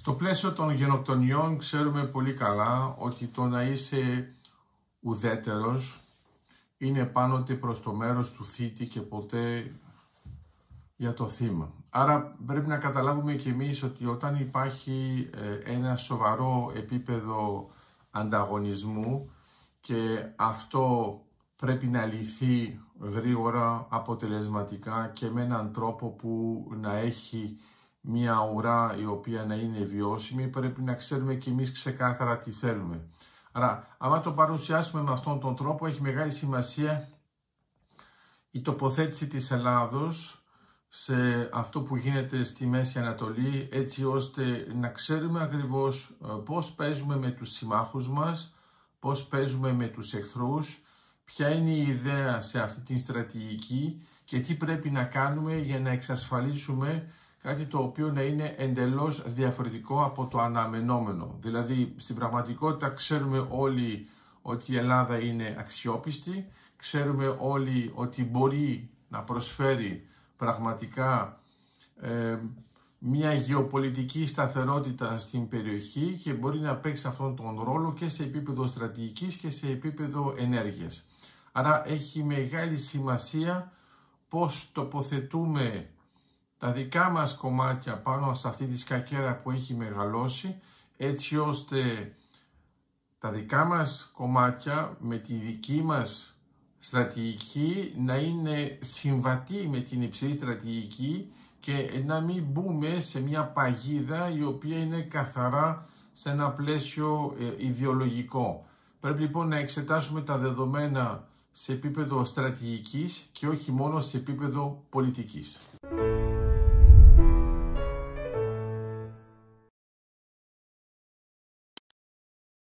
Στο πλαίσιο των γενοκτονιών ξέρουμε πολύ καλά ότι το να είσαι ουδέτερος είναι πάντοτε προς το μέρος του θήτη και ποτέ για το θύμα. Άρα πρέπει να καταλάβουμε και εμείς ότι όταν υπάρχει ε, ένα σοβαρό επίπεδο ανταγωνισμού και αυτό πρέπει να λυθεί γρήγορα, αποτελεσματικά και με έναν τρόπο που να έχει μια ουρά η οποία να είναι βιώσιμη, πρέπει να ξέρουμε και εμείς ξεκάθαρα τι θέλουμε. Άρα, άμα το παρουσιάσουμε με αυτόν τον τρόπο, έχει μεγάλη σημασία η τοποθέτηση της Ελλάδος σε αυτό που γίνεται στη Μέση Ανατολή, έτσι ώστε να ξέρουμε ακριβώς ε, πώς παίζουμε με τους συμμάχους μας, πώς παίζουμε με τους εχθρούς, ποια είναι η ιδέα σε αυτή την στρατηγική και τι πρέπει να κάνουμε για να εξασφαλίσουμε κάτι το οποίο να είναι εντελώς διαφορετικό από το αναμενόμενο. Δηλαδή, στην πραγματικότητα ξέρουμε όλοι ότι η Ελλάδα είναι αξιόπιστη, ξέρουμε όλοι ότι μπορεί να προσφέρει πραγματικά ε, μια γεωπολιτική σταθερότητα στην περιοχή και μπορεί να παίξει αυτόν τον ρόλο και σε επίπεδο στρατηγικής και σε επίπεδο ενέργειας. Άρα έχει μεγάλη σημασία πώς τοποθετούμε τα δικά μας κομμάτια πάνω σε αυτή τη σκακέρα που έχει μεγαλώσει έτσι ώστε τα δικά μας κομμάτια με τη δική μας στρατηγική να είναι συμβατή με την υψηλή στρατηγική και να μην μπούμε σε μια παγίδα η οποία είναι καθαρά σε ένα πλαίσιο ε, ιδεολογικό. Πρέπει λοιπόν να εξετάσουμε τα δεδομένα σε επίπεδο στρατηγικής και όχι μόνο σε επίπεδο πολιτικής.